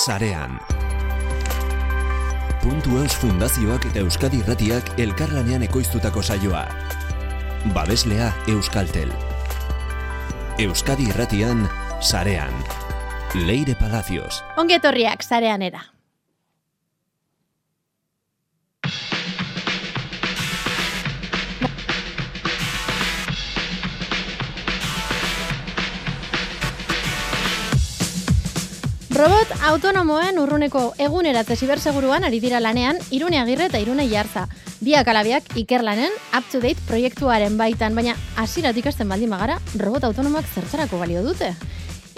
sarean. Puntu Eus Fundazioak eta Euskadi Irratiak elkarlanean ekoiztutako saioa. Babeslea Euskaltel. Euskadi Irratian sarean. Leire Palacios. Ongetorriak sarean autonomoen urruneko eguneratze ziberseguruan ari dira lanean Irune Agirre eta Irune Jarza. Biak alabiak ikerlanen up-to-date proiektuaren baitan, baina hasiratik hasten baldin magara, robot autonomoak zertzarako balio dute.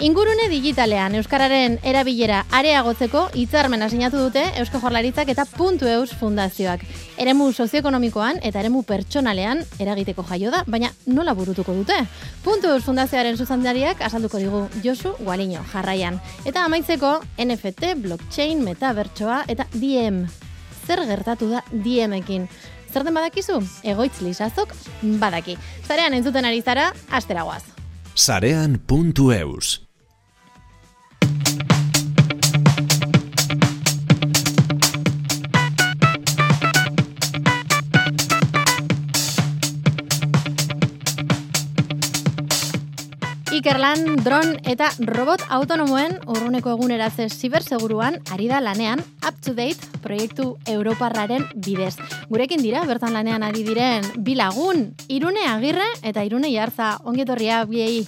Ingurune digitalean Euskararen erabilera areagotzeko hitzarmena sinatu dute Eusko Jorlaritzak eta Puntu Eus Fundazioak. Eremu sozioekonomikoan eta eremu pertsonalean eragiteko jaio da, baina nola burutuko dute? Puntu Eus Fundazioaren zuzandariak azalduko digu Josu Gualiño jarraian. Eta amaitzeko NFT, blockchain, metabertsoa eta DM. Zer gertatu da DM-ekin? Zer den badakizu? Egoitz lizazok badaki. Zarean entzuten ari zara, asteragoaz. Sarean.eus Ikerlan, dron eta robot autonomoen urruneko eguneratze ziberseguruan ari da lanean up-to-date proiektu Europarraren bidez. Gurekin dira, bertan lanean ari diren bilagun, irune agirre eta irune jarza ongetorria biei.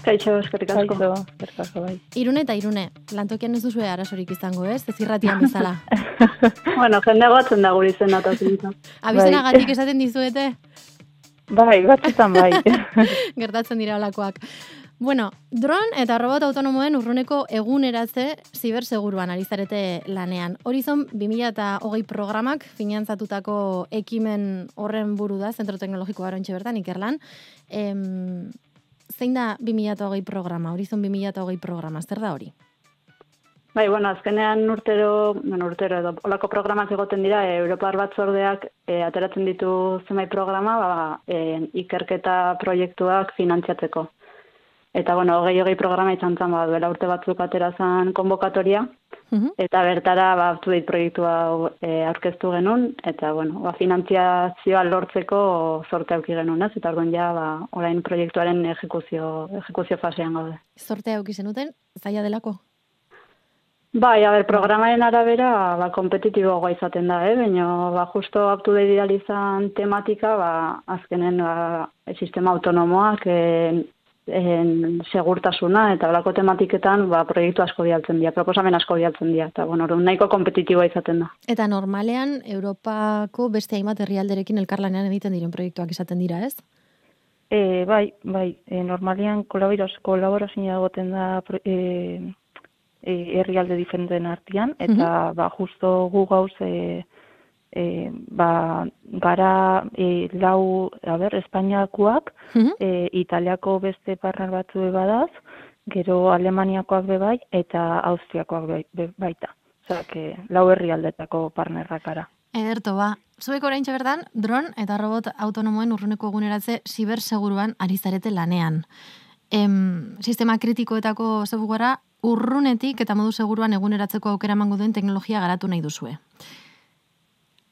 Kaixo, eskerrik asko. Kaixo, bai. Irune eta irune, lantokian ez duzu arazorik izango ez, ez irratian bezala. bueno, jende gotzen da guri zen datatzen. Abizena bai. gatik esaten dizuete? Bai, batzutan bai. Gertatzen dira olakoak. Bueno, dron eta robot autonomoen urruneko eguneratze ziberseguruan ari zarete lanean. Horizon 2008 programak finantzatutako ekimen horren buru da, Zentro Teknologiko Arantxe bertan, ikerlan. Em, zein da 2008 programa, Horizon 2008 programa, zer da hori? Bai, bueno, azkenean urtero, bueno, urtero edo, olako programak egoten dira, e, Europar batzordeak e, ateratzen ditu zemai programa, ba, e, ikerketa proiektuak finantziatzeko. Eta, bueno, hogei hogei programa izan zan, ba, duela urte batzuk atera zan konbokatoria, mhm. eta bertara, ba, tu proiektua e, aurkeztu genuen, eta, bueno, ba, finantziazioa lortzeko sorte auki genuen, ez? Eta, orduan ja, ba, orain proiektuaren ejekuzio, ejekuzio fasean gaude. Sorte auki zenuten, zaila delako? Bai, a ber, programaren arabera, ba, kompetitibo izaten da, eh? baina, ba, justo aptu da idealizan tematika, ba, azkenen, ba, sistema autonomoak, en, en segurtasuna, eta balako tematiketan, ba, proiektu asko dialtzen dira, proposamen asko dialtzen dira, eta, bueno, nahiko kompetitiboa izaten da. Eta normalean, Europako beste hainbat herrialderekin elkarlanean egiten diren proiektuak izaten dira, ez? E, bai, bai, e, normalean kolaborazioa egoten da e, e, herrialde diferenten artean eta ba justo gu gauz e, e, ba, gara e, lau a ber Espainiakoak e, Italiako beste partner batzu badaz gero Alemaniakoak be bai eta Austriakoak be, baita osea que lau herrialdetako partnerrak gara Ederto ba Zuek oraintxe berdan, dron eta robot autonomoen urruneko eguneratze ziberseguruan ari zarete lanean. Em, sistema kritikoetako zebugara urrunetik eta modu seguruan eguneratzeko aukera emango duen teknologia garatu nahi duzue.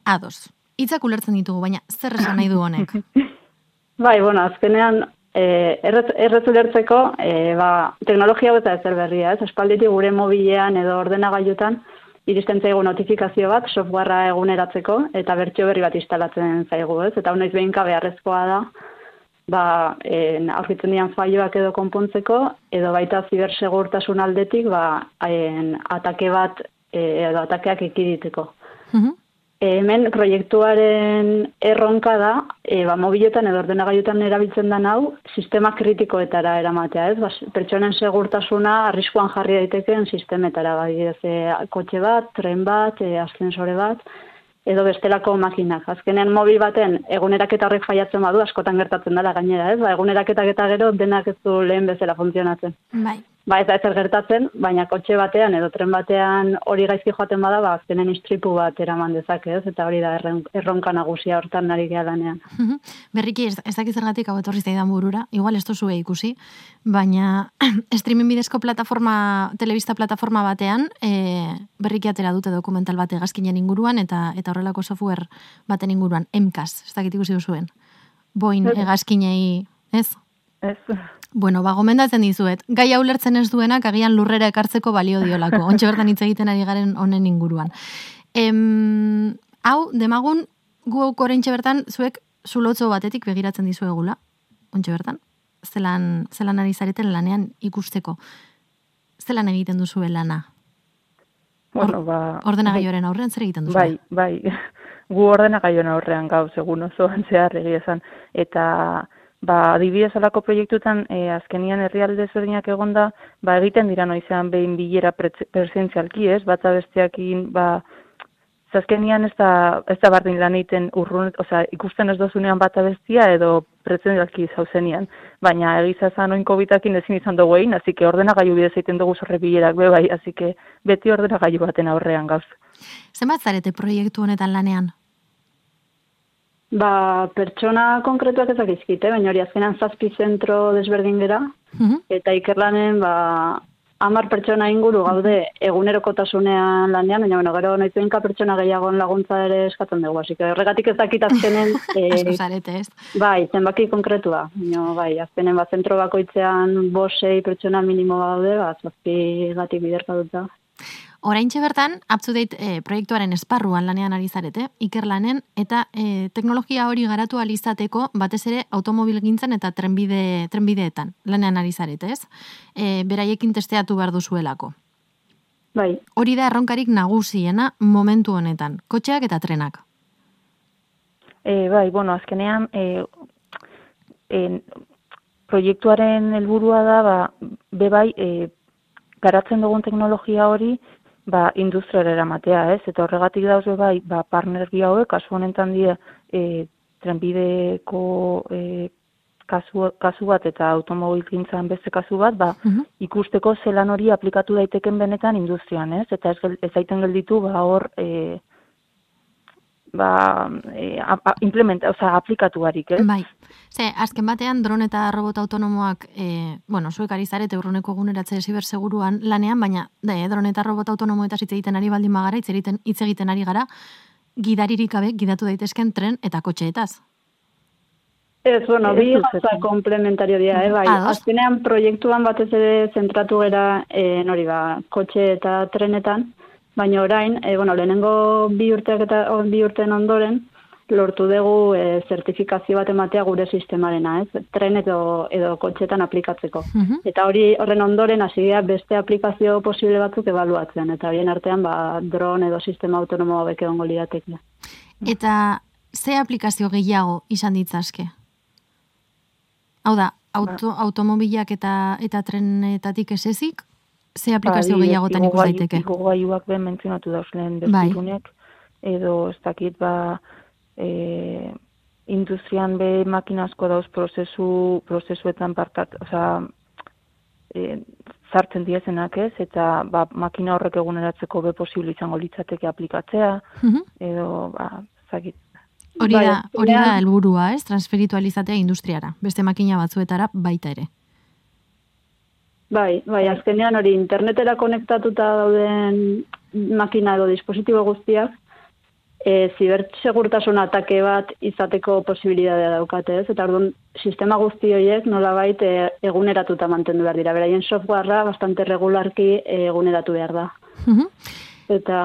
Ados, hitzak ulertzen ditugu, baina zer esan nahi du honek? bai, bueno, azkenean, eh, erret ulertzeko, eh, ba, teknologia hau eta ezer berria, ez? Espalditik gure mobilean edo ordenagailutan, iristen zaigu notifikazio bat, softwarea eguneratzeko, eta bertxo berri bat instalatzen zaigu, ez? Eta honaiz behinka beharrezkoa da, ba, en, aurkitzen dian faioak edo konpontzeko, edo baita zibersegurtasun aldetik, ba, en, atake bat e, edo atakeak ekiditeko. Mm hemen proiektuaren erronka da, e, ba, mobiletan edo ordenagaiutan erabiltzen da hau, sistema kritikoetara eramatea, ez? Ba, pertsonen segurtasuna arriskuan jarri daitekeen sistemetara, bai, ez, e, kotxe bat, tren bat, e, ascensore bat, edo bestelako makinak. Azkenean mobil baten eguneraketa horrek faiatzen badu askotan gertatzen dela gainera, ez? Ba, eguneraketak eta gero denak ez du lehen bezala funtzionatzen. Bai. Ba ez da ezer gertatzen, baina kotxe batean edo tren batean hori gaizki joaten bada, ba azkenen istripu bat eraman dezake, ez? Eta hori da erronka nagusia hortan nari gea lanean. Berriki ez, ez dakiz zergatik hau etorri zaidan burura, igual ez tozue ikusi, baina streaming bidezko plataforma, telebista plataforma batean, e, berriki atera dute dokumental bate gazkinen inguruan, eta eta horrelako software baten inguruan, MCAS, ez dakit ikusi duzuen. Boin egazkinei, ez? Ez. Bueno, ba, gomendatzen dizuet. Gai hau lertzen ez duenak agian lurrera ekartzeko balio diolako. Ontxe bertan hitz egiten ari garen honen inguruan. Em, hau, demagun, gu korentxe bertan, zuek zulotzo batetik begiratzen dizuegula. Ontxe bertan. Zelan, zelan ari zareten lanean ikusteko. Zelan egiten duzue lana? Bueno, ba... Ordenagaioaren aurrean zer egiten duzu? Bai, bai. Gu ordenagaioaren aurrean gau, segun osoan zehar egia esan. Eta ba, adibidez alako proiektutan, e, azkenian herrialde ezberdinak egonda, ba, egiten dira noizean behin bilera presentzialki, ez, bat besteakin, ba, azkenian ez da, ez da bardin lan egiten urrun, oza, ikusten ez dozunean bat bestia edo presentzialki zauzenian, baina egiza zan oinko bitakin ezin izan dugu egin, hasi que ordenagailu bidez egiten dugu zorre bilerak, be bai, que beti ordenagailu baten aurrean gauz. Zenbat zarete proiektu honetan lanean? Ba, pertsona konkretuak ezak izkite, baina hori azkenan zazpi zentro desberdin gera, mhm. eta ikerlanen, ba, amar pertsona inguru gaude egunerokotasunean lanean, baina bueno, gero noizuenka pertsona gehiagon laguntza ere eskatzen dugu, hasi horregatik ez dakit azkenen... e, ez? Bai, zenbaki konkretua, baina bai, azkenen ba, zentro bakoitzean bosei pertsona minimo gaude, ba, zazpi gatik biderka dut Oraintxe bertan, UpToDate e, proiektuaren esparruan lanean ari zarete, ikerlanen, eta e, teknologia hori garatu alizateko batez ere automobil gintzen eta trenbide, trenbideetan lanean ari zarete, ez? E, beraiekin testeatu behar duzuelako. Bai. Hori da erronkarik nagusiena momentu honetan, kotxeak eta trenak. E, bai, bueno, azkenean, e, e, proiektuaren helburua da, ba, be bai, e, garatzen dugun teknologia hori, ba, industriara eramatea, ez? Eta horregatik dauze bai, ba, partner bi hauek, kasu honetan die, e, trenbideko e, kasu, kasu bat eta automobil gintzan beste kasu bat, ba, mhm. ikusteko zelan hori aplikatu daiteken benetan industrian, ez? Eta ez, ez aiten gelditu, ba, hor, e, ba, e, implementa, oza, aplikatu barik, eh? Bai. Ze, azken batean, dron eta robot autonomoak, e, bueno, zuek ari zarete urruneko eguneratze seguruan lanean, baina da, e, dron eta robot autonomo eta hitz egiten ari baldin magara, hitz egiten, hitz egiten ari gara, gidaririk gabe gidatu daitezken tren eta kotxeetaz. Ez, bueno, bi gauza komplementario dira, eh, bai. Azkenean proiektuan batez ere zentratu gera, eh, nori ba, kotxe eta trenetan, baina orain, e, bueno, lehenengo bi urteak eta bi urten ondoren, lortu dugu e, zertifikazio bat ematea gure sistemarena, ez? Tren edo, edo kotxetan aplikatzeko. Mhm. Eta hori horren ondoren hasi beste aplikazio posible batzuk ebaluatzen, eta horien artean ba, dron edo sistema autonomo hauek egongo lirateke. Eta ze aplikazio gehiago izan ditzazke? Hau da, auto, automobilak eta, eta trenetatik ez ezik, ze aplikazio ba, gehiagotan ikus daiteke? Iko gaiuak ben mentzionatu dauz lehen bai. edo ez dakit ba e, industrian be makina asko dauz prozesu, prozesuetan partat, oza, e, zartzen diezenak ez, eta ba, makina horrek eguneratzeko be posible izango litzateke aplikatzea, mhm. edo ba, zakit, Hori da, bai, hori da helburua, ez? Transferitualizatea industriara, beste makina batzuetara baita ere. Bai, bai, azkenean hori internetera konektatuta dauden makina edo dispositibo guztiak, e, zibertsegurtasun atake bat izateko posibilitatea daukate, ez? Eta orduan, sistema guzti horiek nolabait e, eguneratuta mantendu behar dira. Beraien softwarea bastante regularki eguneratu behar da. Mhm. Eta,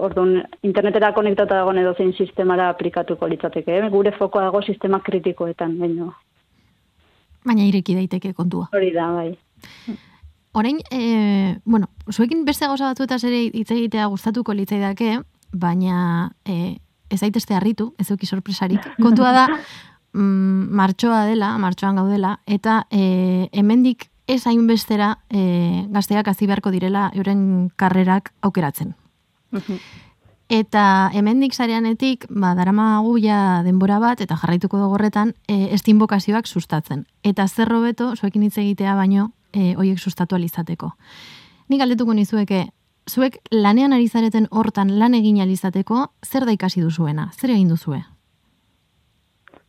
orduan, internetera konektatuta dagoen edo zein sistemara aplikatuko litzateke. Eh? Gure foko dago sistema kritikoetan, baino. Baina ireki daiteke kontua. Hori da, bai. Orain, e, bueno, zuekin beste gauza batzuetaz ere hitz egitea gustatuko litzaidake, baina e, ez daitezte harritu, ez duki sorpresarik. Kontua da, mm, martxoa dela, martxoan gaudela, eta e, hemendik ez hainbestera e, gazteak hazi beharko direla euren karrerak aukeratzen. Eta hemendik sareanetik, ba, darama guia denbora bat, eta jarraituko dugu horretan, e, estinbokazioak sustatzen. Eta zer robeto, zuekin hitz egitea baino, e, oiek sustatu alizateko. Nik galdetuko nizueke, zuek lanean ari zareten hortan lan egin alizateko, zer da ikasi duzuena? Zer egin duzue?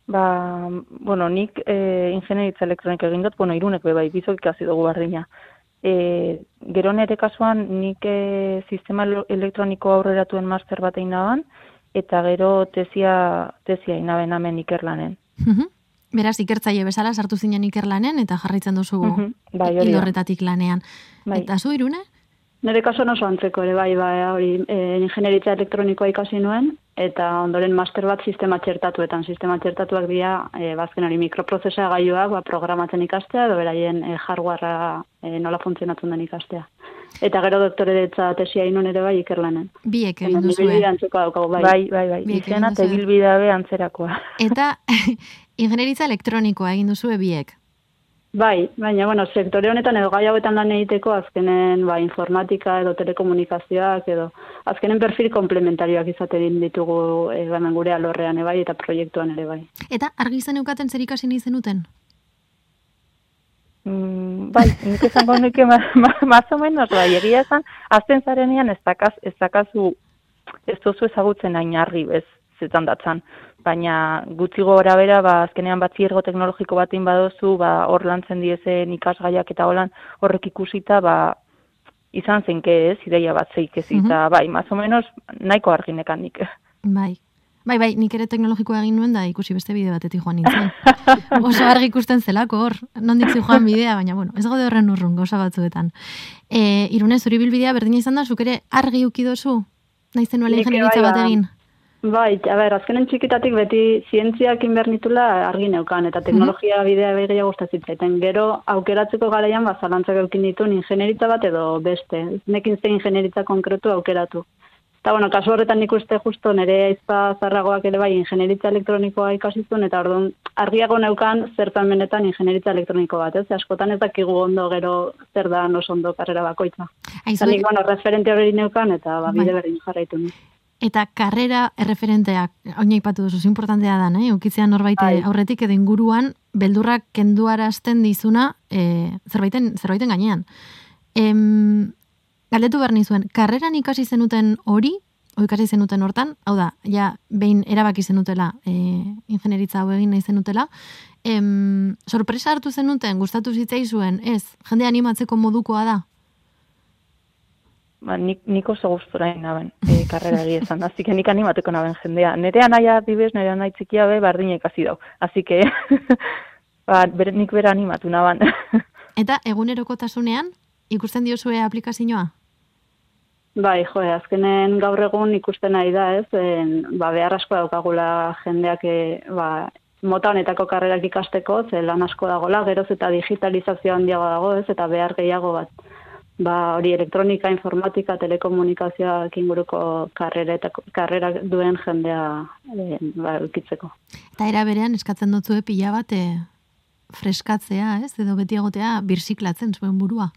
Ba, bueno, nik e, ingenieritza elektronik egin dut, bueno, irunek bai, bizok ikasi dugu bardina. E, gero nere kasuan nik e, sistema elektroniko aurreratuen master bat egin eta gero tesia, tesia inaben hemen ikerlanen. Beraz, ikertzaile bezala sartu zinen ikerlanen eta jarraitzen duzu bai, horretatik lanean. Bai. Eta zu irune? Nire kasuan oso antzeko ere, bai, bai, hori, e, ingenieritza elektronikoa ikasi nuen, eta ondoren master bat sistema txertatuetan. Sistema txertatuak dira, e, bazken hori mikroprozesa gaiuak, ba, programatzen ikastea, edo beraien e, hardwarea e, nola funtzionatzen den ikastea. Eta gero doktore detza tesia inun ere bai ikerlanen. Biek egin duzu, bai. Bai, bai, bai. Izena, tebilbidabe antzerakoa. Eta ingenieritza elektronikoa egin duzu biek? Bai, baina, bueno, sektore honetan edo gai hauetan lan egiteko azkenen ba, informatika edo telekomunikazioak edo azkenen perfil komplementarioak izate din ditugu e, gure alorrean ebai eta proiektuan ere bai. Eta argi zen eukaten zer ikasi nahi zenuten? Mm, bai, nik esango nuke ma, ma, mazo menos, bai, egia esan, azten zarenean ez, dakaz, ez dakazu, ez duzu ezagutzen hain argi bez, zetan datzan baina gutxi gora bera, ba, azkenean bat ziergo teknologiko batin badozu, ba, hor lantzen diezen ikasgaiak eta holan horrek ikusita, ba, izan zenke ez, ideia bat zeik mm -hmm. bai, mazo menos, nahiko arginekan nik. Bai. Bai, bai, nik ere teknologikoa egin nuen da ikusi beste bide batetik joan nintzen. Oso argi ikusten zelako hor, nondik zi joan bidea, baina bueno, ez gode horren urrun, goza batzuetan. E, irune, zuri bilbidea berdina izan da, zuk ere argi ukidozu? Naizen nuela ingenieritza bai, bat ba. egin? Bai, a ber, azkenen txikitatik beti zientziak inbernitula argi neukan, eta teknologia mm bidea behirria guztatzen Gero, aukeratzeko garaian, ba, zalantzak eukin ditu ingenieritza bat edo beste. Nekin ze ingenieritza konkretu aukeratu. Eta, bueno, kasu horretan nik uste justo nire aizpa zarragoak ere bai ingenieritza elektronikoa ikasizun, eta orduan argiago neukan zertan benetan ingenieritza elektroniko bat, ez? Askotan ez dakigu ondo gero zer da nos ondo karrera bakoitza. Eta nik, bueno, referente hori neukan, eta ba, bide bai. berdin jarraitu Eta karrera erreferenteak, oina ipatu duzu, importantea da, eh? ukitzean norbait Ai. aurretik edo inguruan, beldurrak kenduarazten dizuna e, zerbaiten, zerbaiten gainean. Em, galdetu behar nizuen, karreran ikasi zenuten hori, o ikasi zenuten hortan, hau da, ja, behin erabaki zenutela, e, ingenieritza hau egin nahi zenutela, em, sorpresa hartu zenuten, gustatu zitzaizuen, ez, jende animatzeko modukoa da, ba, nik, nik oso gustura naben e, karrera egia esan, azike nik animatuko naben jendea. Nere anaia dibes, nere anai txikia be, bardina ikasi dau. Azike, ba, ber, nik bera animatu naban. Eta egunerokotasunean ikusten diozue aplikazioa? Bai, jo, azkenen gaur egun ikusten nahi da, ez? En, ba, behar asko daukagula jendeak e, ba, mota honetako karrerak ikasteko, ze lan asko dagola, geroz eta digitalizazio handiago dago, ez? Eta behar gehiago bat ba, hori elektronika, informatika, telekomunikazioa inguruko karrera eta karrera duen jendea e, ba, ukitzeko. Eta era berean eskatzen dutzu pila bat e, freskatzea, ez? Edo beti egotea birsiklatzen zuen burua.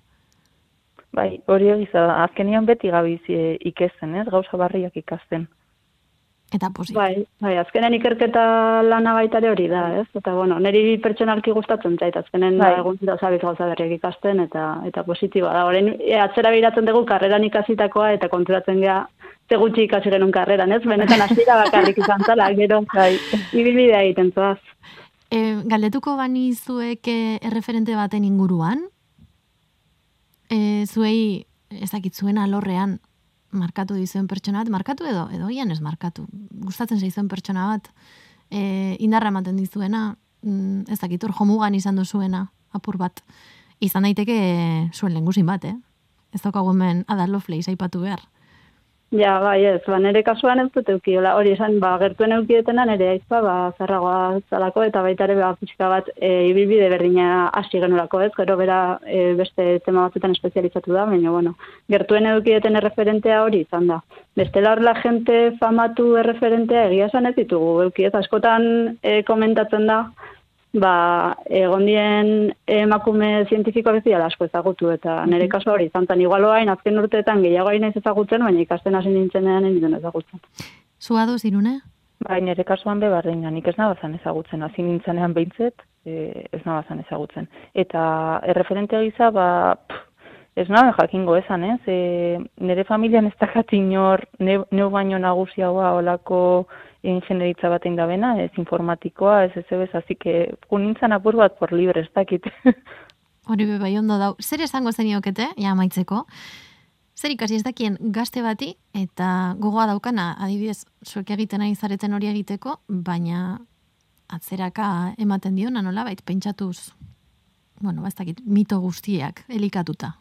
Bai, hori egiza, azkenian beti gabiz e, ikesten, ez? Gauza barriak ikasten eta posi. Bai, bai, azkenen ikerketa lana baitare hori da, ez? Eta, bueno, niri pertsonalki gustatzen zait, azkenen bai. egun zira zabiz gauza berriak ikasten, eta eta positiboa da. Horen, e, atzera biratzen dugu karreran ikasitakoa, eta konturatzen gea, ze gutxi ikasi genuen karreran, ez? Benetan hasiera bakarrik izan zala, gero, bai, ibilbidea egiten zuaz. E, galdetuko bani zuek erreferente baten inguruan? E, zuei, ezakitzuen alorrean, markatu dizuen pertsona bat, markatu edo, edo gian ez markatu. Gustatzen zaizuen pertsona bat, e, indarra ematen dizuena, mm, ez dakit, hor jomugan izan duzuena, apur bat. Izan daiteke zuen lengusin bat, eh? Ez daukagu hemen adalo fleiz aipatu behar. Ja, bai, ez, ba, nire kasuan ez dut eukiola, hori esan, ba, gertuen eukietena nire aizpa, ba, zarragoa zalako, eta baita ere, ba, pixka bat, e, ibilbide berdina hasi genurako, ez, gero bera e, beste tema batzutan espezializatu da, baina, bueno, gertuen eukieten erreferentea hori izan da. Beste la gente famatu erreferentea egia esan ez ditugu, eukiet, askotan e, komentatzen da, ba, egondien emakume zientifikoa bezi asko ezagutu, eta nire mhm. kasu hori, zantan igualoain, azken urteetan gehiago hain ez ezagutzen, baina ikasten hasi nintzen denean nintzen ezagutzen. Zua doz, irune? Bai, nire kasuan be bardina, nik ez nabazan ezagutzen, hasi nintzenean behintzet, e, ez nabazan ezagutzen. Eta erreferente gisa, ba, pff, ez nabe jakingo esan, ez? E, nire familian ez dakat inor, neu baino nagusia hoa olako ingenieritza batein da bena, ez informatikoa, ez ez ez, hasi que kunintzan apur bat por libre, ez dakit. Hori be bai ondo dau. Zer esango zeniokete, ja maitzeko? Zer ikasi ez dakien gazte bati, eta gogoa daukana, adibidez, zuek egiten ari zareten hori egiteko, baina atzeraka ematen diona nola, bait, pentsatuz, bueno, ez dakit, mito guztiak, elikatuta.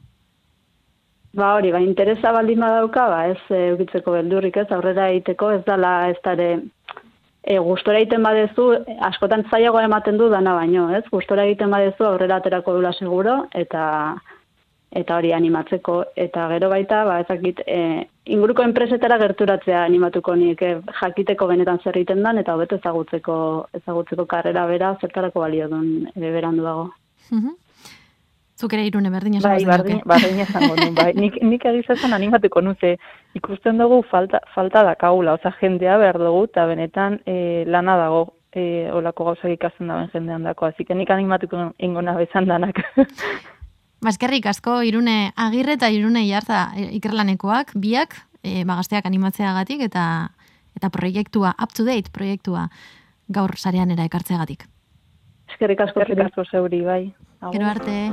Ba hori, ba, interesa baldin badauka, ba, ez e, ukitzeko beldurrik ez, aurrera egiteko ez dala ez dara e, gustora egiten badezu, askotan zailago ematen du dana baino, ez? Gustora egiten badezu aurrera aterako dula seguro, eta eta hori animatzeko eta gero baita ba ezakit e, inguruko enpresetara gerturatzea animatuko nik e, jakiteko benetan zer egiten dan eta hobeto ezagutzeko ezagutzeko karrera bera zertarako balio duen ere berandu dago. Mhm. Zuk ere irune berdin esan bai, berdin, berdin esango duen, bai. Nik, nik egizatzen animatuko nuze, ikusten dugu falta, falta da kaula, oza jendea behar dugu, eta benetan e, lana dago e, olako gauzak ikasten daben jendean dako, azik nik animatuko ingona bezan danak. Baskerrik asko irune agirre eta irune jarza e, ikerlanekoak, biak, e, bagazteak animatzeagatik eta eta proiektua, up to date proiektua gaur sarean era ekartzeagatik. Eskerrik asko, eskerrik asko zeuri, bai. Agur. Gero arte.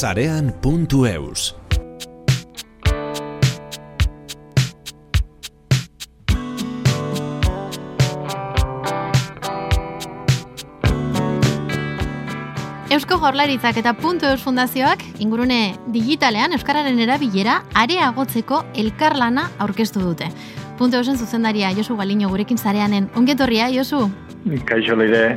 Sarean.eus Eusko Jaurlaritzak eta Puntu Eus Fundazioak ingurune digitalean Euskararen erabilera areagotzeko elkarlana aurkeztu dute. Puntu Eusen zuzendaria Josu Galiño gurekin zareanen. Ongetorria, Josu? Kaixo leire.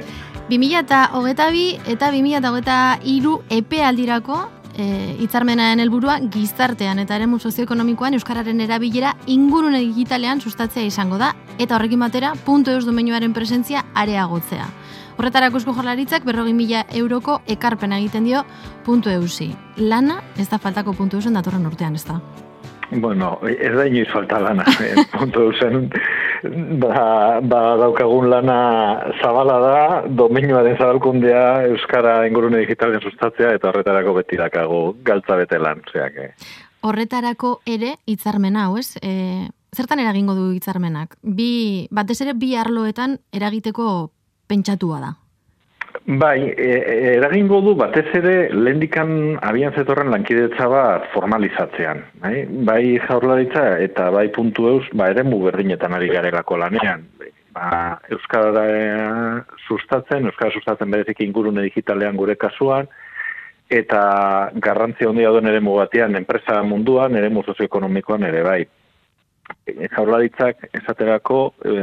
2000 eta hogeta bi eta 2000 eta hogeta iru epe aldirako e, hitzarmenaren helburua gizartean eta eremu sozioekonomikoan Euskararen erabilera ingurune digitalean sustatzea izango da eta horrekin batera puntu eus domenioaren presentzia areagotzea. Horretarako esko jorlaritzak berrogin mila euroko ekarpena egiten dio puntu eusi. Lana ez da faltako puntu eusen datorren urtean, ez da? Bueno, ez da inoiz falta lana. Eh, puntu eusen ba, ba daukagun lana zabala da, domenioaren zabalkundea Euskara ingurune digitalen sustatzea eta horretarako beti dakago galtza bete lan. Zeak, Horretarako ere hitzarmen hau, ez? E, zertan eragingo du hitzarmenak? Bi, batez ere bi arloetan eragiteko pentsatua da. Bai, e, e, eragingo du batez ere lehendikan abian zetorren lankidetza bat formalizatzean. Bai, bai jaurlaritza eta bai puntu eus, ba ere berdinetan ari garelako lanean. Ba, Euskara sustatzen, Euskara sustatzen berezik ingurune digitalean gure kasuan, eta garrantzia hondia duen ere batean enpresa munduan, ere sozioekonomikoan ere bai jaurlaritzak esaterako e,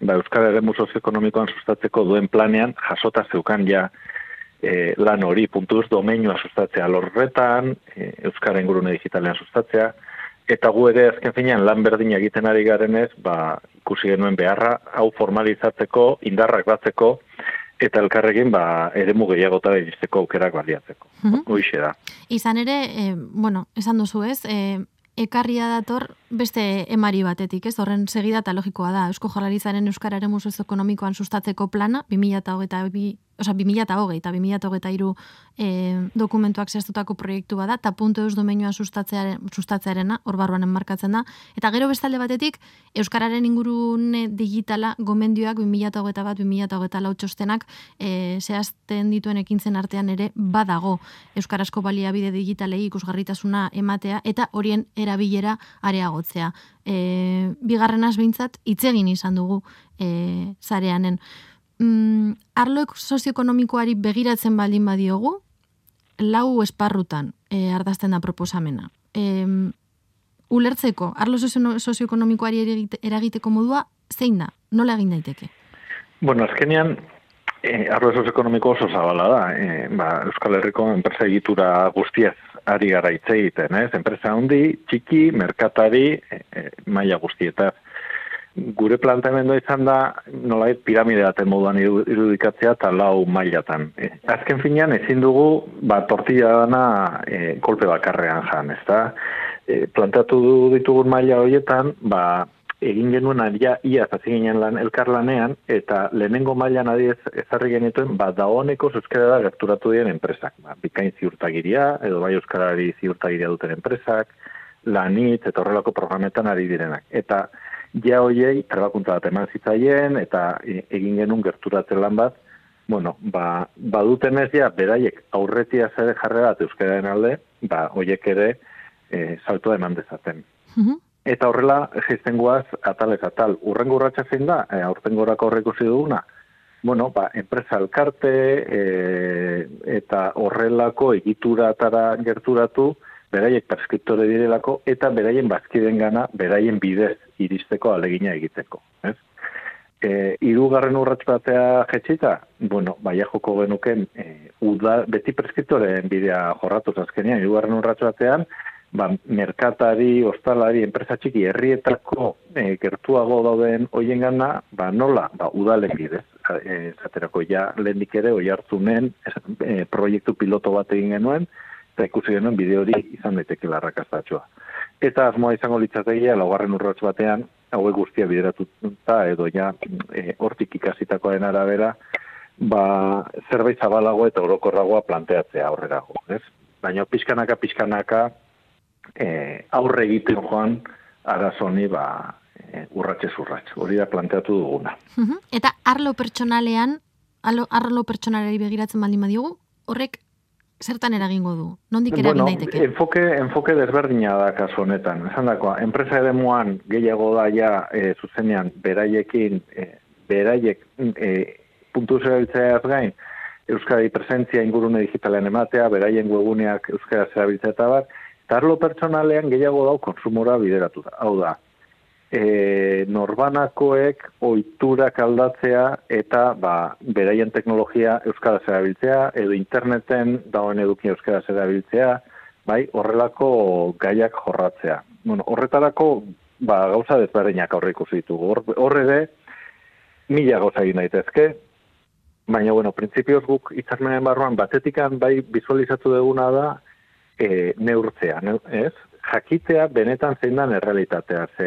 ba, Euskal Herremu sozioekonomikoan sustatzeko duen planean jasota zeukan ja e, lan hori puntuz domeinua sustatzea lorretan, e, Euskara ingurune digitalean sustatzea, eta gu ere azken finean lan berdina egiten ari garenez, ba, ikusi genuen beharra, hau formalizatzeko, indarrak batzeko, eta elkarrekin ba, ere gehiagota iristeko aukerak baliatzeko. Mm -hmm. da. Izan ere, e, bueno, esan duzu ez, e, ekarria dator beste emari batetik, ez? Horren segida eta logikoa da. Eusko Jaurlaritzaren euskararen museo ekonomikoan sustatzeko plana 2022 osea, 2008 eta 2008 e, dokumentuak zehaztutako proiektu bada, eta puntu eus domeinua sustatzearen, sustatzearena, hor barruan enmarkatzen da. Eta gero bestalde batetik, Euskararen ingurune digitala gomendioak 2008 bat, 2008 lau txostenak e, zehazten dituen ekintzen artean ere badago Euskarazko baliabide digitalei ikusgarritasuna ematea, eta horien erabilera areagotzea. E, bigarren behintzat, itzegin izan dugu e, zareanen mm, arlo sozioekonomikoari begiratzen baldin badiogu, lau esparrutan e, ardazten da proposamena. E, ulertzeko, arlo sozioekonomikoari eragiteko modua, zein da? Nola egin daiteke? Bueno, azkenean, e, arlo sozioekonomiko oso zabala da. E, ba, Euskal Herriko enpresa egitura guztiaz ari gara hitz egiten, ez? Enpresa handi, txiki, merkatari, e, e, maila guztietaz gure planteamendua izan da nolait piramide baten moduan irudikatzea eta lau mailatan. E, azken finean ezin dugu ba tortilla dana e, kolpe bakarrean jan, ezta? E, planteatu du ditugun maila horietan, ba egin genuen adia ia hasi ginen lan elkarlanean eta lehenengo mailan adiez ezarri genituen ba daoneko euskara gerturatu dien enpresak, ba bikain ziurtagiria edo bai euskarari ziurtagiria duten enpresak, lanit eta horrelako programetan ari direnak. Eta ja hoiei trebakuntza bat eman zitzaien eta e, egin genuen gerturatzen lan bat, bueno, ba, baduten ez ja, beraiek aurretia zede jarre bat euskararen alde, ba, hoiek ere e, saltoa eman dezaten. Mhm. Eta horrela, geizten guaz, atal ez atal, urrengo urratxa zein da, e, aurten gorako horreko duguna, bueno, ba, enpresa alkarte e, eta horrelako egituratara gerturatu, beraiek preskriptore direlako eta beraien bazkiden gana, beraien bidez iristeko alegina egiteko. Ez? E, irugarren urratz batea jetxita, bueno, baia joko genuken, e, uda, beti preskriptoren bidea jorratu azkenean, irugarren urratz batean, ba, merkatari, ostalari, enpresa txiki, herrietako e, gertuago dauden hoien gana, ba, nola, ba, udalen bidez. E, zaterako ja, lehendik ere, oi hartzunen, e, proiektu piloto bat egin genuen, eta ikusi genuen bideo hori izan daiteke larrakastatxoa. Eta asmoa izango litzategia, laugarren urratz batean, hauek guztia bideratuta edo ja e, hortik ikasitakoaren arabera, ba, zerbait zabalago eta orokorragoa planteatzea aurrerago, ez? Baina pixkanaka, pixkanaka, e, aurre egiten joan arazoni, ba, e, urratxe urratx. Hori da planteatu duguna. Eta arlo pertsonalean, arlo, arlo pertsonalei begiratzen baldin badiogu, horrek zertan eragingo du? Nondik eragin bueno, daiteke? Enfoke, enfoke desberdina da kasu honetan. Esan dakoa, enpresa ere muan gehiago da ja e, zuzenean beraiekin, e, beraiek e, puntu zerabiltzea gain, Euskadi presentzia ingurune digitalean ematea, beraien webuneak Euskara zerabiltzea eta bat, tarlo pertsonalean gehiago dau konsumora bideratu da. Hau da, e, norbanakoek oiturak aldatzea eta ba, beraien teknologia euskara zerabiltzea edo interneten dagoen eduki euskara zerabiltzea, bai, horrelako gaiak jorratzea. Bueno, horretarako ba, gauza desberdinak aurre ikusi ditugu. Horre ere, mila gauza egin daitezke, baina, bueno, prinsipioz guk itzarmenen barruan batetikan bai visualizatu duguna da e, neurtzea, ne, ez? jakitea benetan zein dan errealitatea. Ze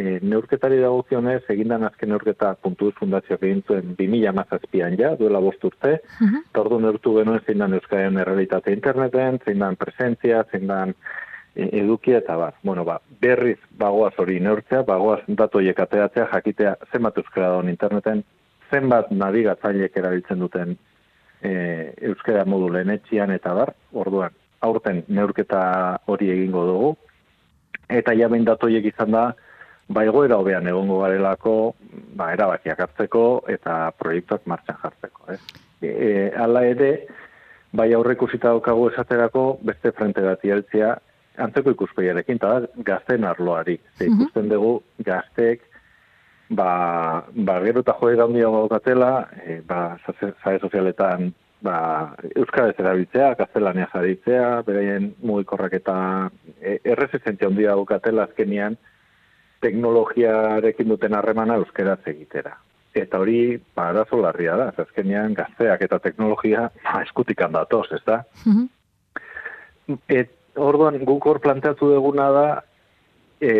e, neurketari dagokionez, egindan azken neurketa puntu fundazioak egin zuen 2000 mazazpian ja, duela bost urte, uh -huh. ordu neurtu genuen zein dan Euskaren errealitate interneten, zein dan presentzia, zein dan e, edukia eta bat. Bueno, ba, berriz bagoaz hori neurtzea, bagoaz datoiek ateatzea, jakitea zenbat Euskara daun interneten, zenbat nabigatzailek erabiltzen duten e, Euskara modu lehenetxian eta bar, orduan, aurten neurketa hori egingo dugu. Eta ja behin datoiek izan da, ba egoera hobean egongo garelako, ba erabakiak hartzeko eta proiektuak martxan jartzeko. Ez? E, e, ala ere, bai aurreko zita daukagu esaterako, beste frente gati heltzea, antzeko ikuspegiarekin, eta gazten arloari. Ze mhm. ikusten dugu, gazteek, ba, ba gero eta joera handia gaukatela, e, ba, zare sozialetan ba, Euskara erabiltzea, gaztelania jaritzea, beraien mugikorrak eta e, erresistentzia handia bukatela azkenian teknologiarekin duten harremana Euskara egitera. Eta hori, ba, arazo larria da, azkenian gazteak eta teknologia ba, eskutik handatoz, ez da? Mm Et, orduan, guk hor planteatu duguna da, e,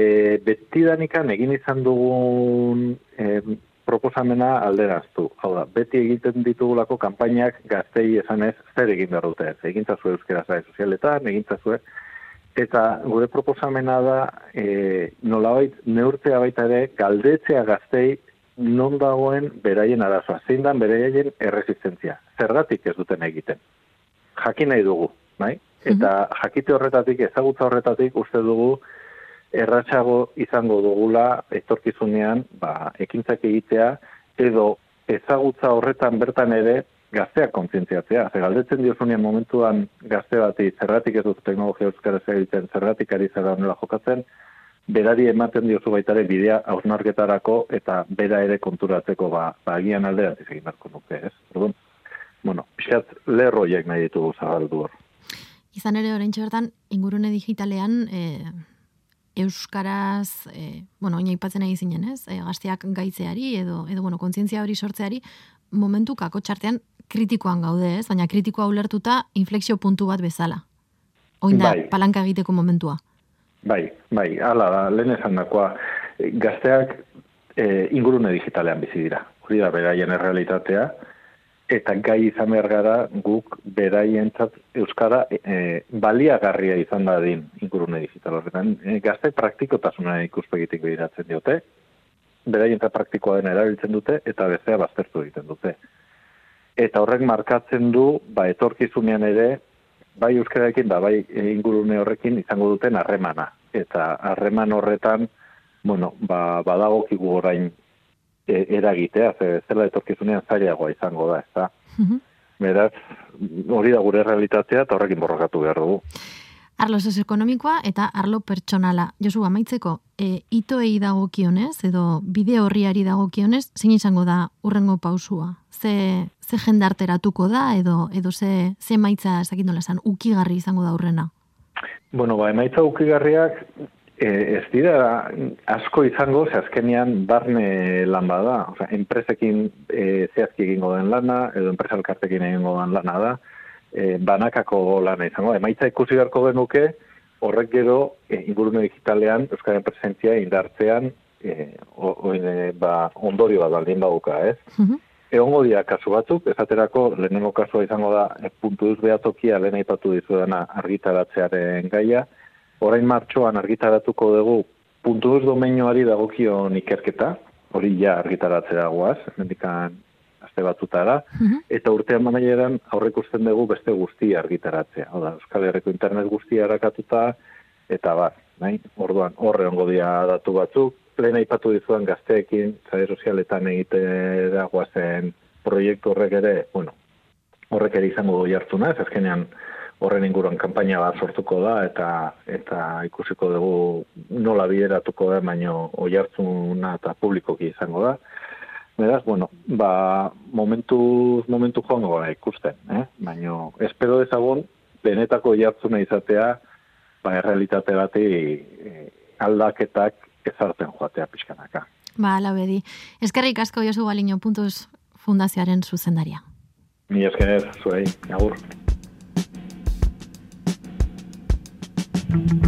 betidanikan egin izan dugun e, proposamena alderaztu. Hau da, beti egiten ditugulako kanpainak gaztei esanez zer egin behar dute. Egin zazue euskera zare sozialetan, egin zazue. Eta gure proposamena da e, nolabait neurtzea baita ere galdetzea gaztei non dagoen beraien arazoa. Zein dan beraien erresistentzia. Zergatik ez duten egiten. Jakin nahi dugu, bai? Eta jakite horretatik, ezagutza horretatik uste dugu erratxago izango dugula etorkizunean ba, ekintzak egitea edo ezagutza horretan bertan ere gazteak kontzientziatzea. Zer galdetzen diozunean momentuan gazte bati zergatik ez dut teknologia euskara egiten, zergatik ari zera honela jokatzen, berari ematen diozu baitare bidea hausnarketarako eta bera ere konturatzeko ba, ba agian alderat egin beharko nuke, ez? Orduan, bueno, pixat lerroiek nahi ditugu zabaldu hor. Izan ere, orain bertan ingurune digitalean, eh, euskaraz, e, bueno, oina ipatzen nahi zinen, ez? E, gazteak gaitzeari edo, edo bueno, kontzientzia hori sortzeari, momentu kako txartean kritikoan gaude, ez? Baina kritikoa ulertuta inflexio puntu bat bezala. Oin da, bai. palanka egiteko momentua. Bai, bai, ala da, lehen esan dakoa, gazteak e, ingurune digitalean bizi dira. Hori da, beraien errealitatea, eta gai izan behar gara guk beraientzat euskara e, baliagarria izan da ingurune digital horretan. E, gazte praktikotasuna ikuspegitik behiratzen diote, beraientzat praktikoa dena erabiltzen dute, eta bezea baztertu egiten dute. Eta horrek markatzen du, ba, etorkizunean ere, bai euskaraekin, da bai ingurune horrekin izango duten harremana. Eta harreman horretan, bueno, ba, badagokigu orain e, eragitea, ze zela etorkizunean zailagoa izango da, ez da. Mhm. Beraz, hori da gure realitatea eta horrekin borrokatu behar dugu. Arlo ekonomikoa eta arlo pertsonala. Josu, amaitzeko, e, itoei dagokionez edo bide horriari dagokionez, zein izango da urrengo pausua? Ze, ze jendarteratuko da edo edo ze, ze maitza ezakindola zan, ukigarri izango da urrena? Bueno, ba, emaitza ukigarriak E, ez dira asko izango, ze azkenian barne lan bada, Osa, enpresekin e, zehazki egingo den lana, edo enpresa elkartekin egingo den lana da, e, banakako lana izango. Emaitza ikusi beharko genuke, horrek gero e, ingurune digitalean, Euskaren presentzia indartzean, e, o, o, e, ba, ondorio bat baldin baduka, ez? Mm Egongo dira kasu batzuk, esaterako lehenengo kasua izango da, e, puntu duz behatokia lehen aipatu dizu dena argitaratzearen gaia, orain martxoan argitaratuko dugu puntu ez domenioari dagokion ikerketa, hori ja argitaratzea guaz, mendikan beste batzutara, Mhm. eta urtean maneieran aurrekusten dugu beste guzti argitaratzea. Hau da, Euskal Herriko internet guztia harakatuta, eta bar, nahi? Orduan, horre ongo dira datu batzuk, lehen aipatu dizuan gazteekin, zare sozialetan egite dagoazen proiektu horrek ere, bueno, horrek ere izango du jartzuna, ez azkenean horren inguruan kanpaina bat sortuko da eta eta ikusiko dugu nola bideratuko da, baino oihartzuna eta publikoki izango da. Beraz, bueno, ba, momentu, momentu joango gara ikusten, eh? baino espero dezagun benetako jartzuna izatea ba, errealitate bati eh, aldaketak ezartzen joatea pixkanaka. Ba, ala bedi. Eskerrik asko Josu Galiño puntuz fundazioaren zuzendaria. Ni esker zuei, agur. thank you.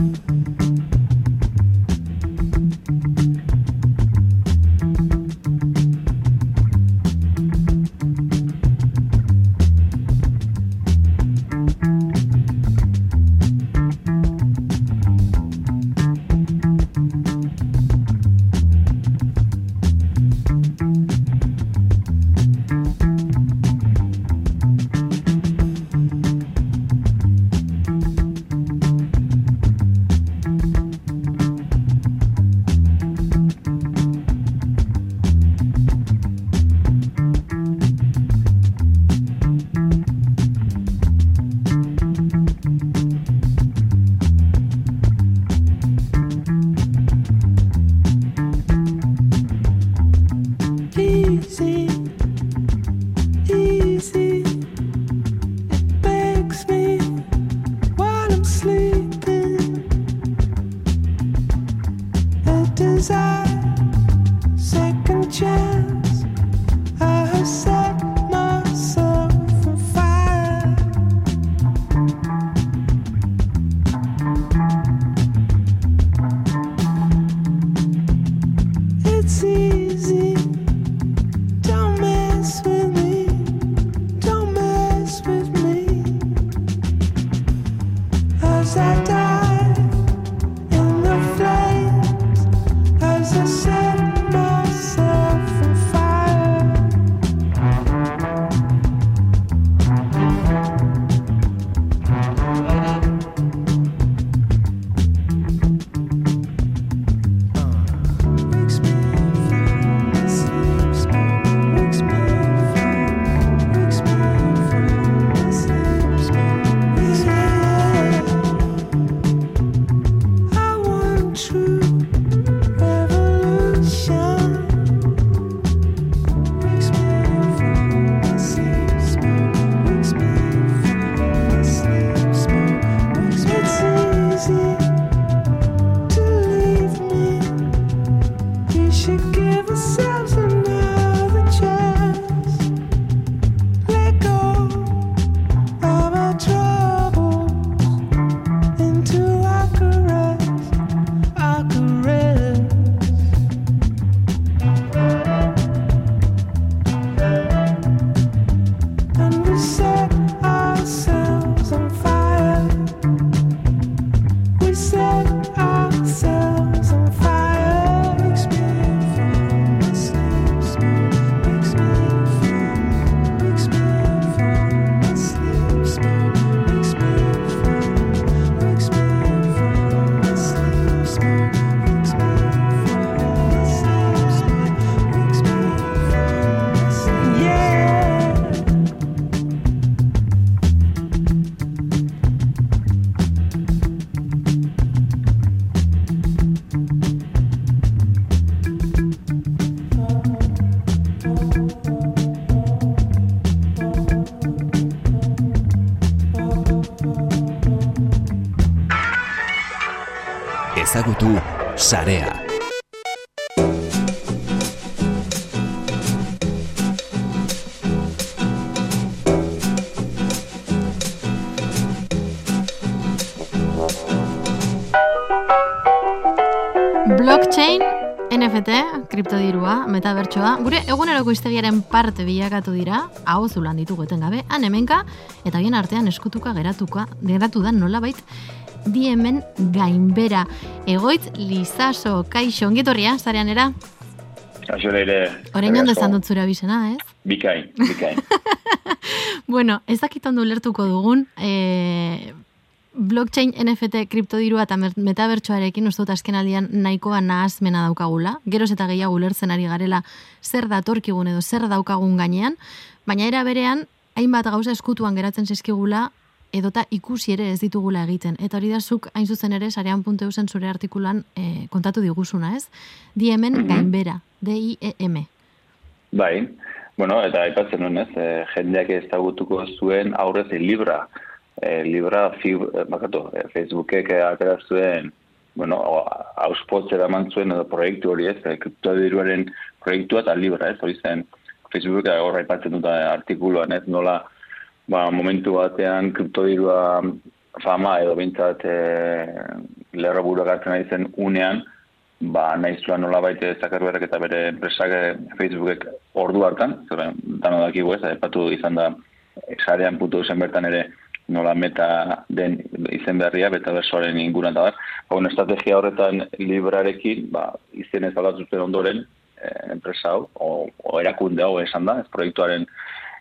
Sarea. Blockchain, NFT, kriptodirua, metabertsoa, gure eguneroko iztegiaren parte bilakatu dira, hau zulan ditugu etengabe, han hemenka, eta bien artean eskutuka geratuka, geratu da nolabait, diemen gainbera. Egoitz Lizaso, kaixo, ongitorria, zarean era? Kaixo ere. Orain ondo esan dut zure abizena, ez? Bikain, bikain. Bueno, ez dakit ondo ulertuko dugun, e, blockchain NFT kriptodirua eta metabertsoarekin uste dut azken aldian nahikoa nahazmena daukagula, geroz eta gehiago ulertzen ari garela zer datorkigun edo zer daukagun gainean, baina era berean, hainbat gauza eskutuan geratzen zizkigula, edota ikusi ere ez ditugula egiten. Eta hori da zuk hain zuzen ere sarean.eusen zure artikulan e, kontatu diguzuna, ez? Diemen gainbera, D-I-E-M. Bai, bueno, eta aipatzen nuen, ez, e, jendeak ezagutuko zuen aurrez Libra. E, Libra, fib, e, bakatu, e, Facebookek atera zuen, bueno, auspotzera eman zuen edo proiektu hori ez, e, kriptodiruaren proiektua eta Libra, ez, hori zen, Facebookek horra aipatzen dut artikuluan, ez, nola, ba, momentu batean kriptodirua fama edo bintzat e, lerro burakatzen ari zen unean, ba, nahi zuen nola baite Zuckerberg eta bere enpresak eh, Facebookek ordu hartan, zeren, dano dakigu ez, epatu izan da eh, sarean putu zen bertan ere nola meta den izen berria, beta bersoaren inguruan da bar. Ba, estrategia horretan librarekin, ba, izen ez aldatu zuten ondoren, eh, enpresa hau, o, o erakunde hau esan da, ez proiektuaren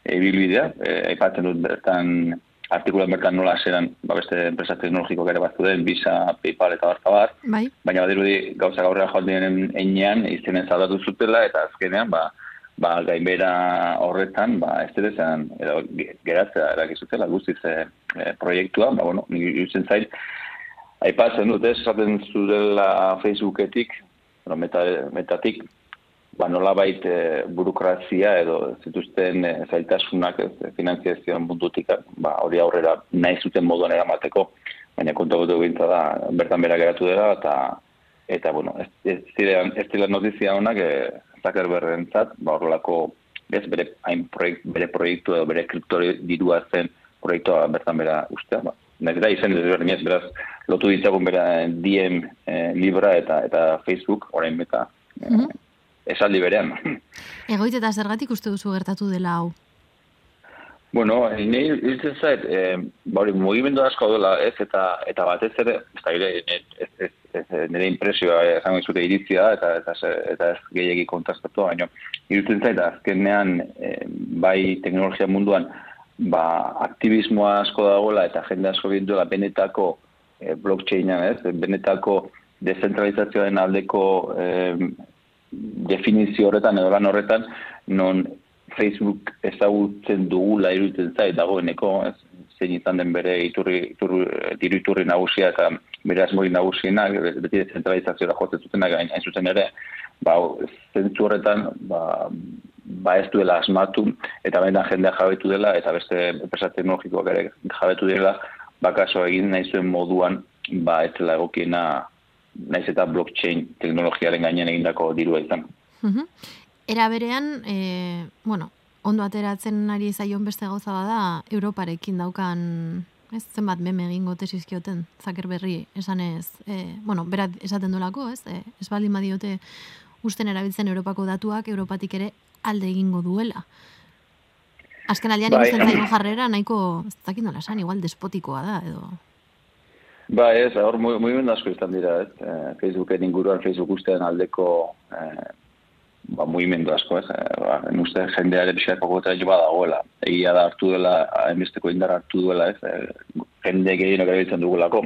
ibilbidea, eh, aipatzen dut bertan artikulan bertan nola zeran ba, beste enpresa teknologikoak ere batzu den, Visa, Paypal eta barka bar, Bai? baina badirudi gauza gaurrera joan diren einean izenen zaldatu zutela eta azkenean ba, ba gainbera horretan ba ez dira zen edo ge- geratzea erakizutela guztiz e, e, proiektua, ba bueno, ni iruditzen zait aipatzen dut ez, esaten zurela Facebooketik, bueno, meta, metatik, ba nolabait e, burokrazia edo zituzten e, zailtasunak ez, finanziazioan puntutik, ba hori aurrera nahi zuten moduan eramateko, baina kontu gutu gintza da, bertan bera geratu dela, eta eta bueno, ez, ez, ziren, ez dira notizia honak e, Zuckerbergentzat, ba horrelako ez bere, hain proiekt, bere proiektu edo bere kriptori dirua zen proiektua bertan bera ustea, ba. Nahiz da izen desberdinez, beraz, lotu ditzagun bera DM e, Libra eta eta Facebook, orain beta e, Mhm. Esaldi berean. Egoit eta zergatik uste duzu gertatu dela hau? Bueno, nahi hiltzen zait, e, ba hori, mugimendu asko dela, ez, eta eta batez ere, ez da, ere, ez, ez, ez, nire impresioa esango izute iritzia, eta, eta, eta, ez gehiagi kontrastatu, baina irutzen zait, azkenean, e, bai teknologia munduan, ba, aktivismoa asko dagoela, eta jende asko binduela benetako e, blockchainan, ez, benetako dezentralizazioaren aldeko e, definizio horretan edo lan horretan, non Facebook ezagutzen dugula iruditzen zait dagoeneko, ez, zein izan den bere iturri, iturri, diru iturri nagusia eta bere asmori nagusienak, beti dezentralizazioa jotzen zutenak hain hain zuzen ere, ba, zentzu horretan, ba, ba ez duela asmatu, eta benetan jendea jabetu dela, eta beste enpresa teknologikoak ere jabetu dela, bakaso egin nahi zuen moduan, ba, ez dela egokiena, naiz eta blockchain teknologiaren gainean egindako dirua izan. Mhm. Era berean, e, bueno, ondo ateratzen ari zaion beste gauza bada, Europarekin daukan, ez zenbat meme egingo tesizkioten, Zuckerberri esan ez, e, bueno, berat esaten dolako, ez, e, ez baldin badiote usten erabiltzen Europako datuak, Europatik ere alde egingo duela. Azken aldean Bai. ikusten jarrera nahiko, ez dakit nola esan, igual despotikoa da, edo... Ba, ez, hor mugimendu asko izan dira, ez? Eh, Facebooken inguruan Facebook ustean aldeko eh, ba, mugimendu asko, ez? Eh, ba, uste jendearen pixako gotera jo badagoela. Egia da hartu dela, hainbesteko indar hartu duela, ez? Eh, jende gehienok erabiltzen dugulako.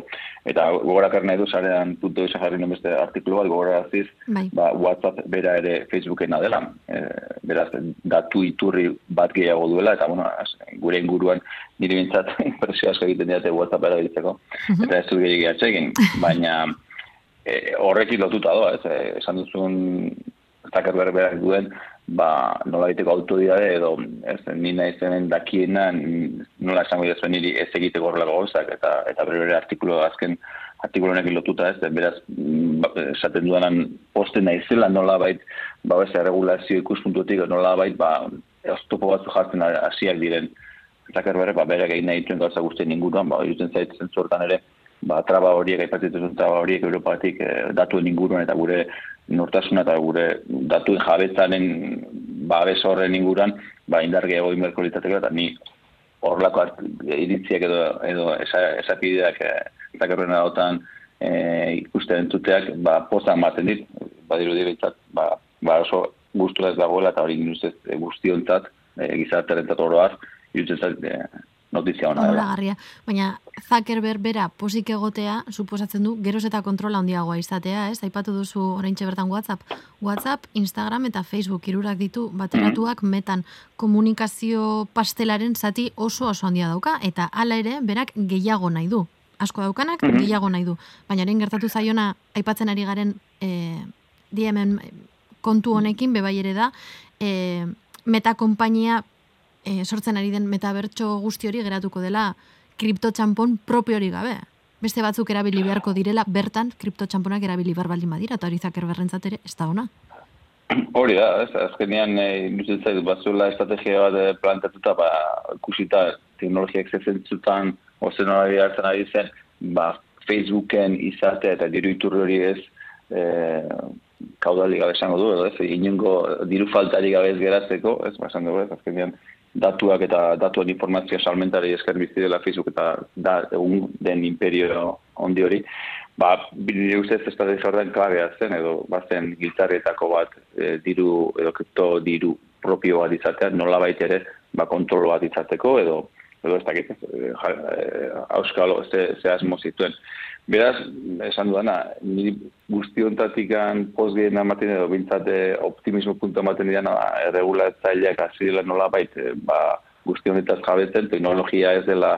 Eta gogorakar nahi du sarean puntu isa jarri beste artikulu bat gogoraziz, Bai. ba, WhatsApp bera ere Facebookena dela. E, beraz, datu iturri bat gehiago duela, eta bueno, az, gure inguruan nire bintzat impresio asko egiten diate WhatsApp erabiltzeko, eta ez du atsegin, baina e, horrekin lotuta doa, ez, e, esan duzun Zuckerberg berak duen, ba, nola egiteko autodidade edo, ez, ni nahi zenen dakiena, nola esango dira niri ez egiteko horrelako gauzak, eta, eta bere artikulu azken artikulu lotuta ez, beraz, ba, esaten dudanan posten naizela nola bait, ba, ez, regulazio ikuspuntutik nola bait, ba, oztopo batzu jartzen hasiak diren. Zuckerberg, ba, berak egin nahi dituen gauza guztien inguruan, ba, irutzen zait zentzu hortan ere, ba, traba horiek, aipatzen duzun traba horiek Europatik eh, datuen inguruan eta gure nortasuna eta gure datuen jabetzaren babes horren inguruan, ba, indar gehiago inberko litzateke, eta ni horrelako iritziak edo, edo esa, esapideak eh, Zuckerbergen dautan eh, ikusten entuteak, ba, poza ematen dit, badiru dibitzat, ba, ba oso gustura ez dagoela eta hori ustez e, e, gizartearentzat oroar, irutzen zait e, notizia ona dela. Onuragarria. Baina Zuckerberg bera posik egotea, suposatzen du, geroz eta kontrola handiagoa izatea, ez? Aipatu duzu oraintxe bertan WhatsApp. WhatsApp, Instagram eta Facebook hirurak ditu bateratuak metan komunikazio pastelaren zati oso oso handia dauka eta hala ere berak gehiago nahi du. Asko daukanak Mhm. gehiago nahi du. Baina orain gertatu zaiona aipatzen ari garen e, DMen kontu honekin bebai ere da e, meta konpainia e, sortzen ari den metabertso guzti hori geratuko dela kriptotxampon propio hori gabe. Beste batzuk erabili beharko direla, bertan kriptotxamponak erabili behar baldin badira, eta hori zakerberrentzat ere ez da ona. Hori da, ez, azkenean e, zait bazuela estrategia bat eh, plantatuta, ba, ikusita teknologiak zezentzutan ozen hori hartzen ari zen, ba, Facebooken izatea eta diru iturri hori ez e, kaudali gabe esango du, edo ez, inongo diru faltari gabe ez geratzeko, ez, ba, esan dugu, ez, azkenean datuak eta datuen informazioa salmentari esker bizi dela Facebook eta da egun den imperio ondi hori, ba, nire ustez estrategia horren klabea zen, edo bazen giltzarrietako bat e, diru, edo kripto diru propio bat izatea, nola ere, ba, kontrol bat izateko, edo, edo ez dakit, e, e, auskalo ze, ze asmo zituen. Beraz, esan duana, niri guztiontatikan pozgien ematen edo bintzate optimismo puntu ematen dian erregulatzaileak hasi dela nola baita, ba, guztionetaz jabetzen, teknologia ez dela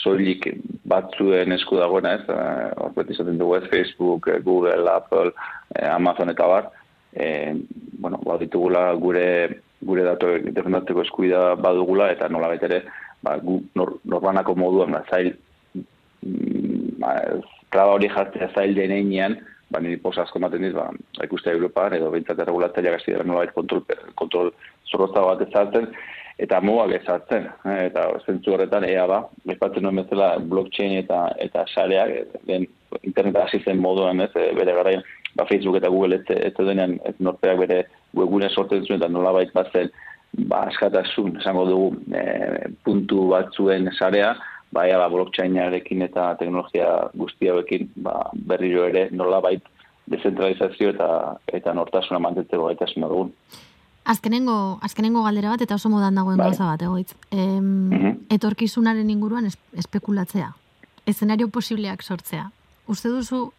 soilik batzuen esku dagoena, ez? Eh, Hor beti izaten dugu ez Facebook, eh, Google, Apple, eh, Amazon eta bar. Eh, bueno, ba, ditugula gure gure datuak defendatzeko eskuida badugula eta nola ere ba, gu, nor, norbanako moduan ba, zail ba, traba hori jartzea zail denean, ba, niri posa asko ematen dit, ba, ikuste Europaan edo behintzat erregulatzaileak hasi dira nola kontrol, kontrol zorrotza bat ezartzen, eta mugak ezartzen. eh, Eta zentzu horretan ea ba, aipatzen nuen bezala blockchain eta eta sareak, den internet hasi zen moduan, ez, eh, bere garaian, ba, Facebook eta Google ez, ez denean ez norpeak bere webgune sortzen zuen eta nolabait bazen ba, askatasun, esango dugu, e, puntu batzuen sarea, ba, ea, ba, blockchainarekin eta teknologia guzti hauekin ba, berriro ere nolabait dezentralizazio eta eta nortasuna mantentzeko gaitasuna dugun. Azkenengo, azkenengo galdera bat eta oso modan dagoen Bai. gauza bat, egoitz. Em, Mhm. Etorkizunaren inguruan es, espekulatzea. Eszenario posibleak sortzea. Uste duzu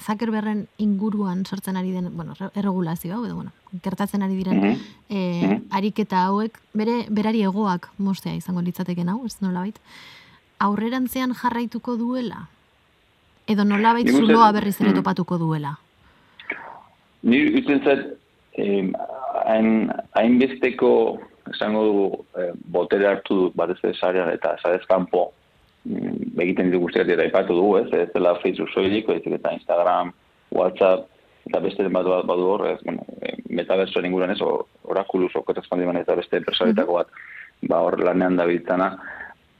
Zuckerbergen inguruan sortzen ari den, bueno, re- erregulazio hau, edo, bueno, gertatzen ari diren Mhm. eh, Mhm. ariketa hauek, bere berari egoak mostea izango litzateken hau, ez nolabait, aurrerantzean jarraituko duela? Edo nolabait zuloa berriz ere Mhm. topatuko duela? Ni utzen zait, eh, hain, hainbesteko esango dugu eh, botere hartu du batez ere sarean eta sarez kanpo mm, egiten ditu guztiak eta aipatu dugu, ez, ez dela Facebook soilik, baizik eta Instagram, WhatsApp, eta beste bat bat badu hor, ez, bueno, eh, metaversoen inguruan ez, o- Oculus, Okotaz Pandiman eta beste enpresaretako bat, ba hor lanean da biltzana.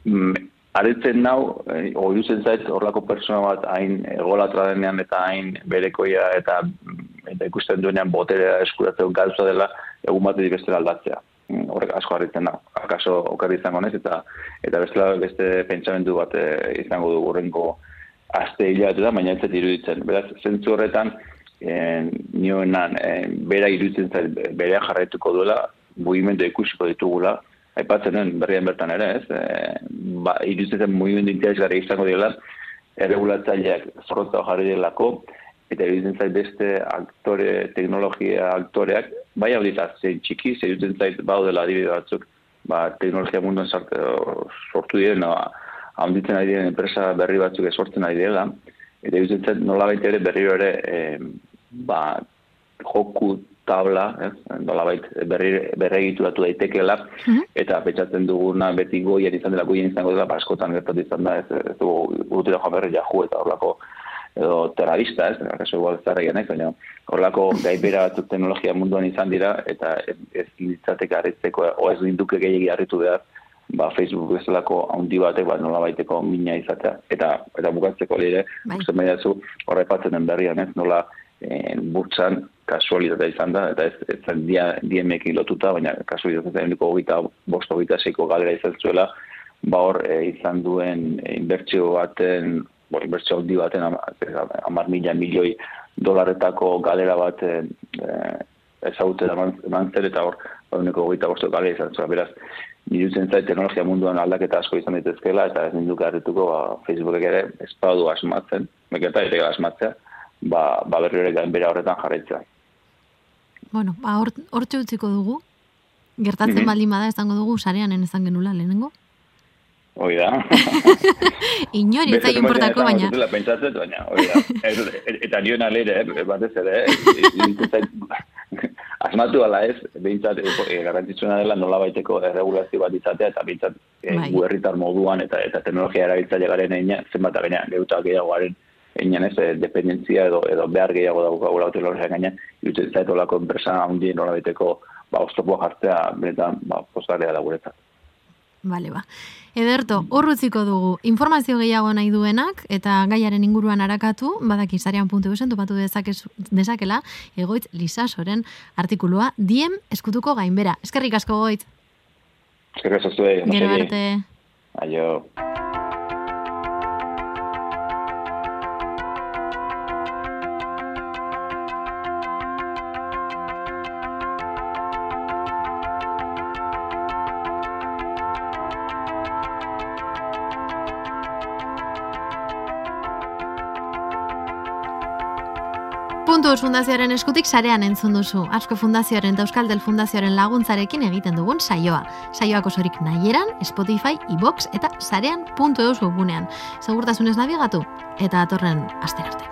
Mm, aretzen nau, eh, oiruzen zait, horlako persona bat hain egolatra denean eta hain berekoia eta, eta ikusten duenean boterea eskuratzeko gauza dela, egun batetik bestela aldatzea. Mm, Horrek asko harritzen nau. Akaso okerri izango nez eta eta bestela beste pentsamendu bat eh, izango du horrengo aste hilabete da, baina ez iruditzen. Beraz, zentzu horretan, eh, nioenan, eh, bera iruditzen zait, berea jarraituko duela, mugimendu ikusiko ditugula, aipatzen den berrian bertan ere, ez? E, ba, iruditzen zen mugimendu interesgarri izango dira, erregulatzaileak zorrotza jarri delako, eta iruditzen zait beste aktore, teknologia aktoreak, bai hau ditaz, zein txiki, zein iruditzen zait baudela adibide batzuk, ba, teknologia munduan sortu diren, no, handitzen ari diren enpresa berri batzuk sortzen ari direla, eta iruditzen zait nolabait ere berriro ere, e, ba, joku tabla, ez, nolabait berri, berregituratu daitekeela, eta pentsatzen duguna beti goian izan dela, goian izango dela, ba, askotan gertatu izan da, ez, ez dugu gutera joan berri jahu eta horlako edo terrorista, ez, akaso igual zarregian, ez, baina horlako gaibera batzuk teknologia munduan izan dira, eta ez, litzateke harritzeko, o ez dinduke gehiagi harritu behar, ba, Facebook bezalako handi batek, ba, nola baiteko mina izatea. Eta, eta bukatzeko lire, Bai. uste horrepatzen den berrian, ez, nola e, burtsan kasualitatea izan da, eta ez, ez dia, diemekin lotuta, baina kasualitatea ehuneko hogeita, bost hogeita seiko galera izan zuela, ba hor e, izan duen inbertsio baten, bo, inbertsio handi baten, ama- amar mila milioi dolaretako galera bat e, e, eman zer eta hor, eguneko goita bosto kale izan zuen, beraz, nirutzen zait teknologia munduan aldaketa asko izan daitezkeela, eta ez ninduka harrituko, ba, Facebookek ere ez badu asmatzen, meketa ere asmatzea, ba, ba berri ere gainbera horretan jarraitzea. Bueno, ba, hor, hortxe utziko dugu. Gertatzen Mhm. baldin bada esango dugu sareanen ezan genula lehenengo. Hoi da. Inori ez zaio importako baina. Dela pentsatzen, baina, hori da. Eta nion alere, eh, batez ere, eh, asmatu ala ez, behintzat e, garrantzitsuna dela nola baiteko erregulazio bat izatea, eta behintzat e, Bai. herritar moduan eta eta teknologia erabiltzaile garen einan, zenbat eta gaina, geuta gehiago garen einan ez, eh, dependentzia edo, edo behar gehiago daukagula teknologia gaina, iruditzen zait olako enpresa handien nola baiteko ba, oztopoa jartzea, benetan, ba, pozgarria da guretzat. Bale, ba. Ederto, hor utziko dugu. Informazio gehiago nahi duenak eta gaiaren inguruan arakatu, badaki zarean.eusen topatu dezakez, dezakela, egoitz lisasoren artikulua diem eskutuko gainbera. Eskerrik asko goitz. Eskerrik asko zuei, ondo Gero arte. Aio. Puntuz Fundazioaren eskutik sarean entzun duzu. Asko Fundazioaren eta Euskaldel Fundazioaren laguntzarekin egiten dugun saioa. Saioak osorik nahieran, Spotify, iBox eta sarean.eus webunean. Segurtasunez nabigatu eta atorren aster arte.